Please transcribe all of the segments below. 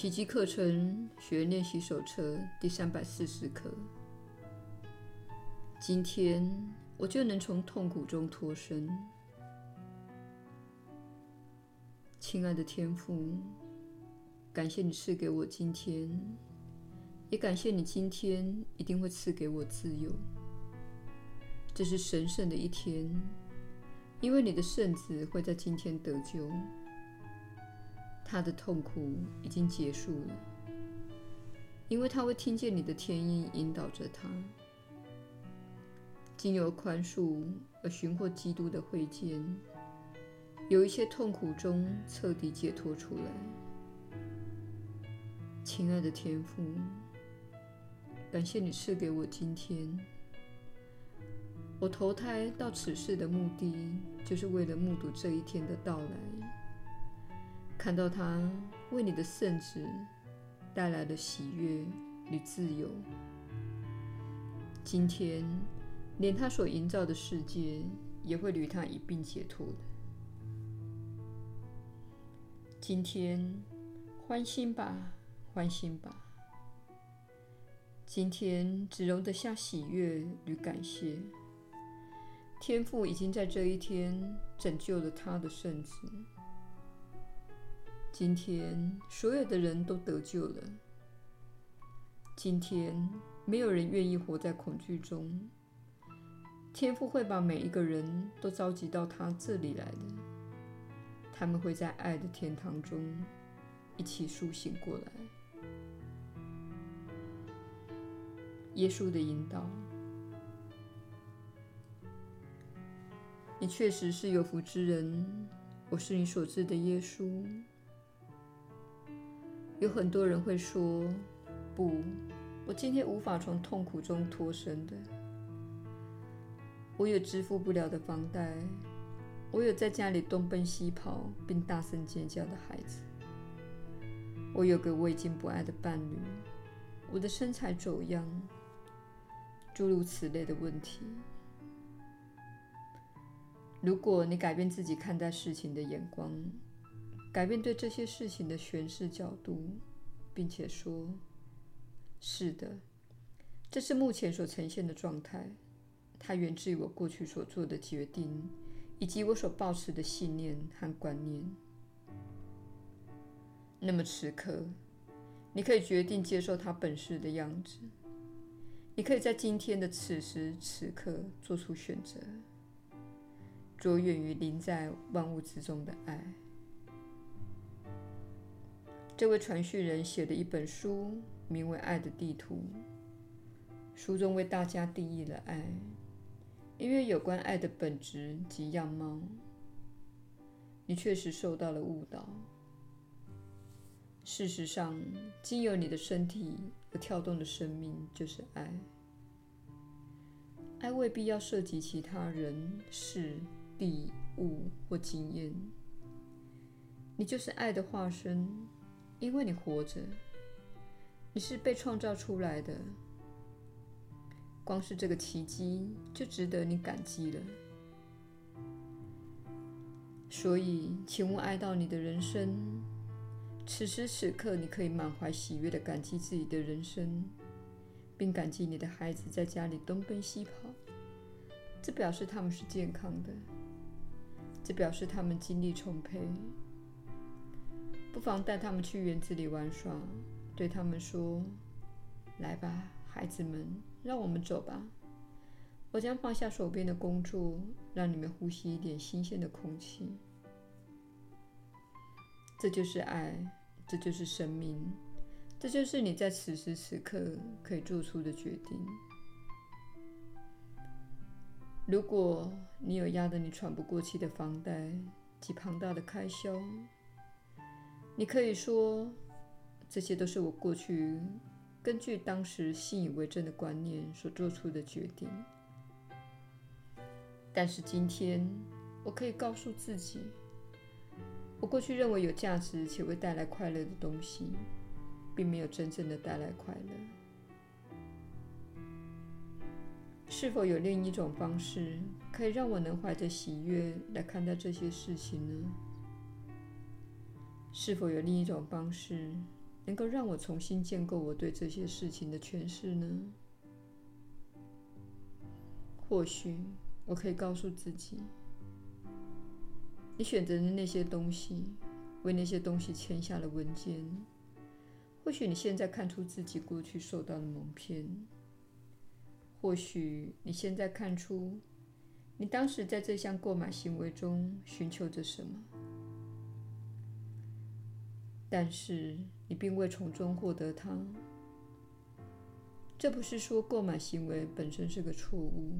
奇迹课程学员练习手册第三百四十课。今天我就能从痛苦中脱身。亲爱的天父，感谢你赐给我今天，也感谢你今天一定会赐给我自由。这是神圣的一天，因为你的圣子会在今天得救。他的痛苦已经结束了，因为他会听见你的天音引导着他，经由宽恕而寻获基督的会见，有一些痛苦中彻底解脱出来。亲爱的天父，感谢你赐给我今天。我投胎到此世的目的，就是为了目睹这一天的到来，看到他为你的圣子带来的喜悦与自由。今天，连他所营造的世界也会与他一并解脱的。今天，欢欣吧，欢欣吧。今天只容得下喜悦与感谢。天父已经在这一天拯救了他的圣子。今天所有的人都得救了。今天没有人愿意活在恐惧中。天父会把每一个人都召集到他这里来的。他们会在爱的天堂中一起苏醒过来。耶稣的引导。你确实是有福之人，我是你所知的耶稣。有很多人会说：“不，我今天无法从痛苦中脱身的。我有支付不了的房贷，我有在家里东奔西跑并大声尖叫的孩子，我有个我已经不爱的伴侣，我的身材走样，诸如此类的问题。”如果你改变自己看待事情的眼光，改变对这些事情的诠释角度，并且说：“是的，这是目前所呈现的状态，它源自于我过去所做的决定，以及我所抱持的信念和观念。”那么此刻，你可以决定接受它本是的样子。你可以在今天的此时此刻做出选择。着眼于临在万物之中的爱。这位传讯人写的一本书，名为《爱的地图》。书中为大家定义了爱，因为有关爱的本质及样貌。你确实受到了误导。事实上，经由你的身体而跳动的生命就是爱。爱未必要涉及其他人事。地物或经验，你就是爱的化身，因为你活着，你是被创造出来的。光是这个奇迹就值得你感激了。所以，请勿哀悼你的人生。此时此刻，你可以满怀喜悦地感激自己的人生，并感激你的孩子在家里东奔西跑。这表示他们是健康的。这表示他们精力充沛，不妨带他们去园子里玩耍，对他们说：“来吧，孩子们，让我们走吧。我将放下手边的工作，让你们呼吸一点新鲜的空气。”这就是爱，这就是生命，这就是你在此时此刻可以做出的决定。如果你有压得你喘不过气的房贷及庞大的开销，你可以说，这些都是我过去根据当时信以为真的观念所做出的决定。但是今天，我可以告诉自己，我过去认为有价值且会带来快乐的东西，并没有真正的带来快乐。是否有另一种方式，可以让我能怀着喜悦来看待这些事情呢？是否有另一种方式，能够让我重新建构我对这些事情的诠释呢？或许我可以告诉自己，你选择的那些东西，为那些东西签下了文件。或许你现在看出自己过去受到的蒙骗。或许你现在看出，你当时在这项购买行为中寻求着什么，但是你并未从中获得它。这不是说购买行为本身是个错误，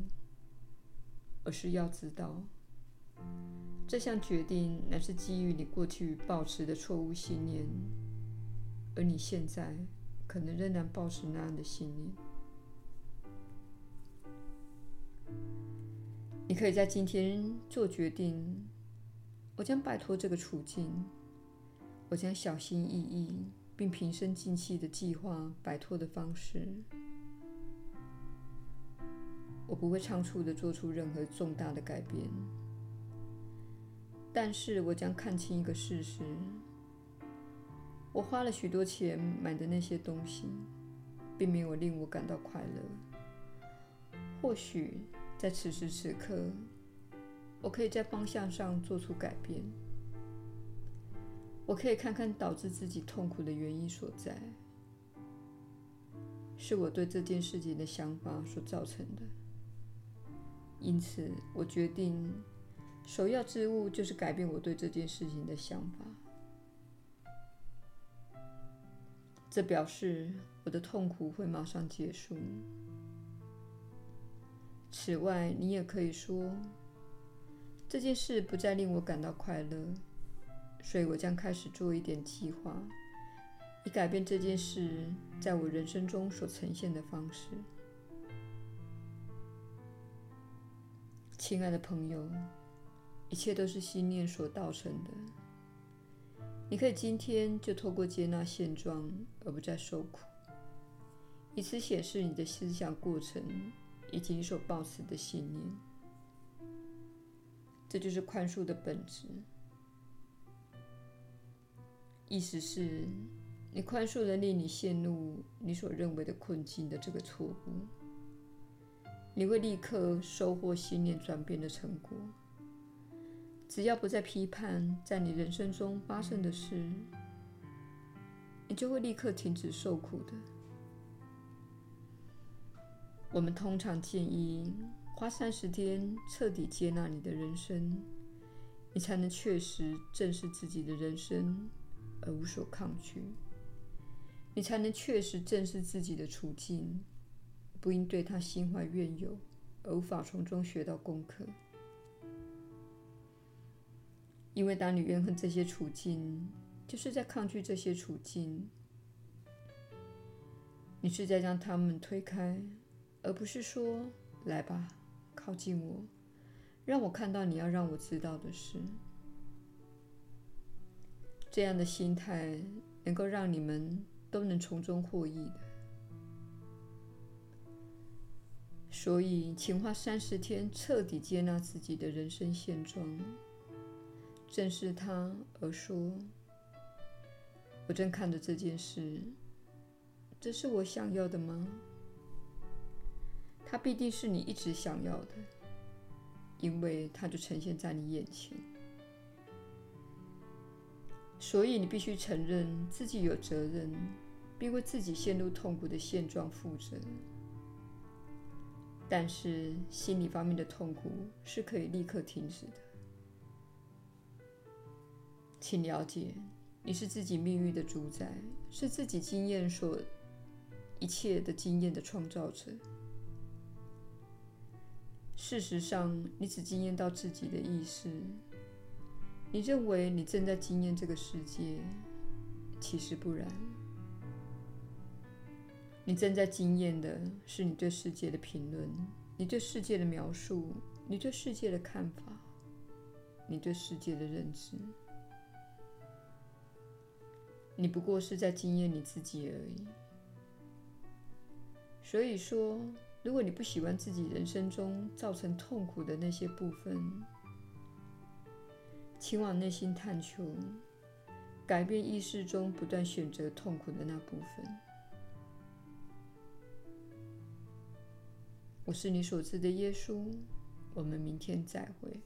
而是要知道，这项决定乃是基于你过去抱持的错误信念，而你现在可能仍然抱持那样的信念。你可以在今天做决定。我将摆脱这个处境。我将小心翼翼并平生静气地计划摆脱的方式。我不会仓促地做出任何重大的改变。但是我将看清一个事实：我花了许多钱买的那些东西，并没有令我感到快乐。或许。在此时此刻，我可以在方向上做出改变。我可以看看导致自己痛苦的原因所在，是我对这件事情的想法所造成的。因此，我决定首要之务就是改变我对这件事情的想法。这表示我的痛苦会马上结束。此外，你也可以说，这件事不再令我感到快乐，所以我将开始做一点计划，以改变这件事在我人生中所呈现的方式。亲爱的朋友，一切都是心念所造成的。你可以今天就透过接纳现状而不再受苦，以此显示你的思想过程。以及你所抱持的信念，这就是宽恕的本质。意思是，你宽恕了令你陷入你所认为的困境的这个错误，你会立刻收获信念转变的成果。只要不再批判在你人生中发生的事，你就会立刻停止受苦的。我们通常建议花三十天彻底接纳你的人生，你才能确实正视自己的人生而无所抗拒；你才能确实正视自己的处境，不应对他心怀怨尤而无法从中学到功课。因为当你怨恨这些处境，就是在抗拒这些处境，你是在将他们推开。而不是说：“来吧，靠近我，让我看到你要让我知道的事。”这样的心态能够让你们都能从中获益的。所以，请花三十天彻底接纳自己的人生现状，正视它，而说：“我正看着这件事，这是我想要的吗？”它必定是你一直想要的，因为它就呈现在你眼前。所以你必须承认自己有责任，并为自己陷入痛苦的现状负责。但是心理方面的痛苦是可以立刻停止的。请了解，你是自己命运的主宰，是自己经验所一切的经验的创造者。事实上，你只经验到自己的意识。你认为你正在经验这个世界，其实不然。你正在经验的是你对世界的评论，你对世界的描述，你对世界的看法，你对世界的认知。你不过是在经验你自己而已。所以说，如果你不喜欢自己人生中造成痛苦的那些部分，请往内心探求，改变意识中不断选择痛苦的那部分。我是你所知的耶稣。我们明天再会。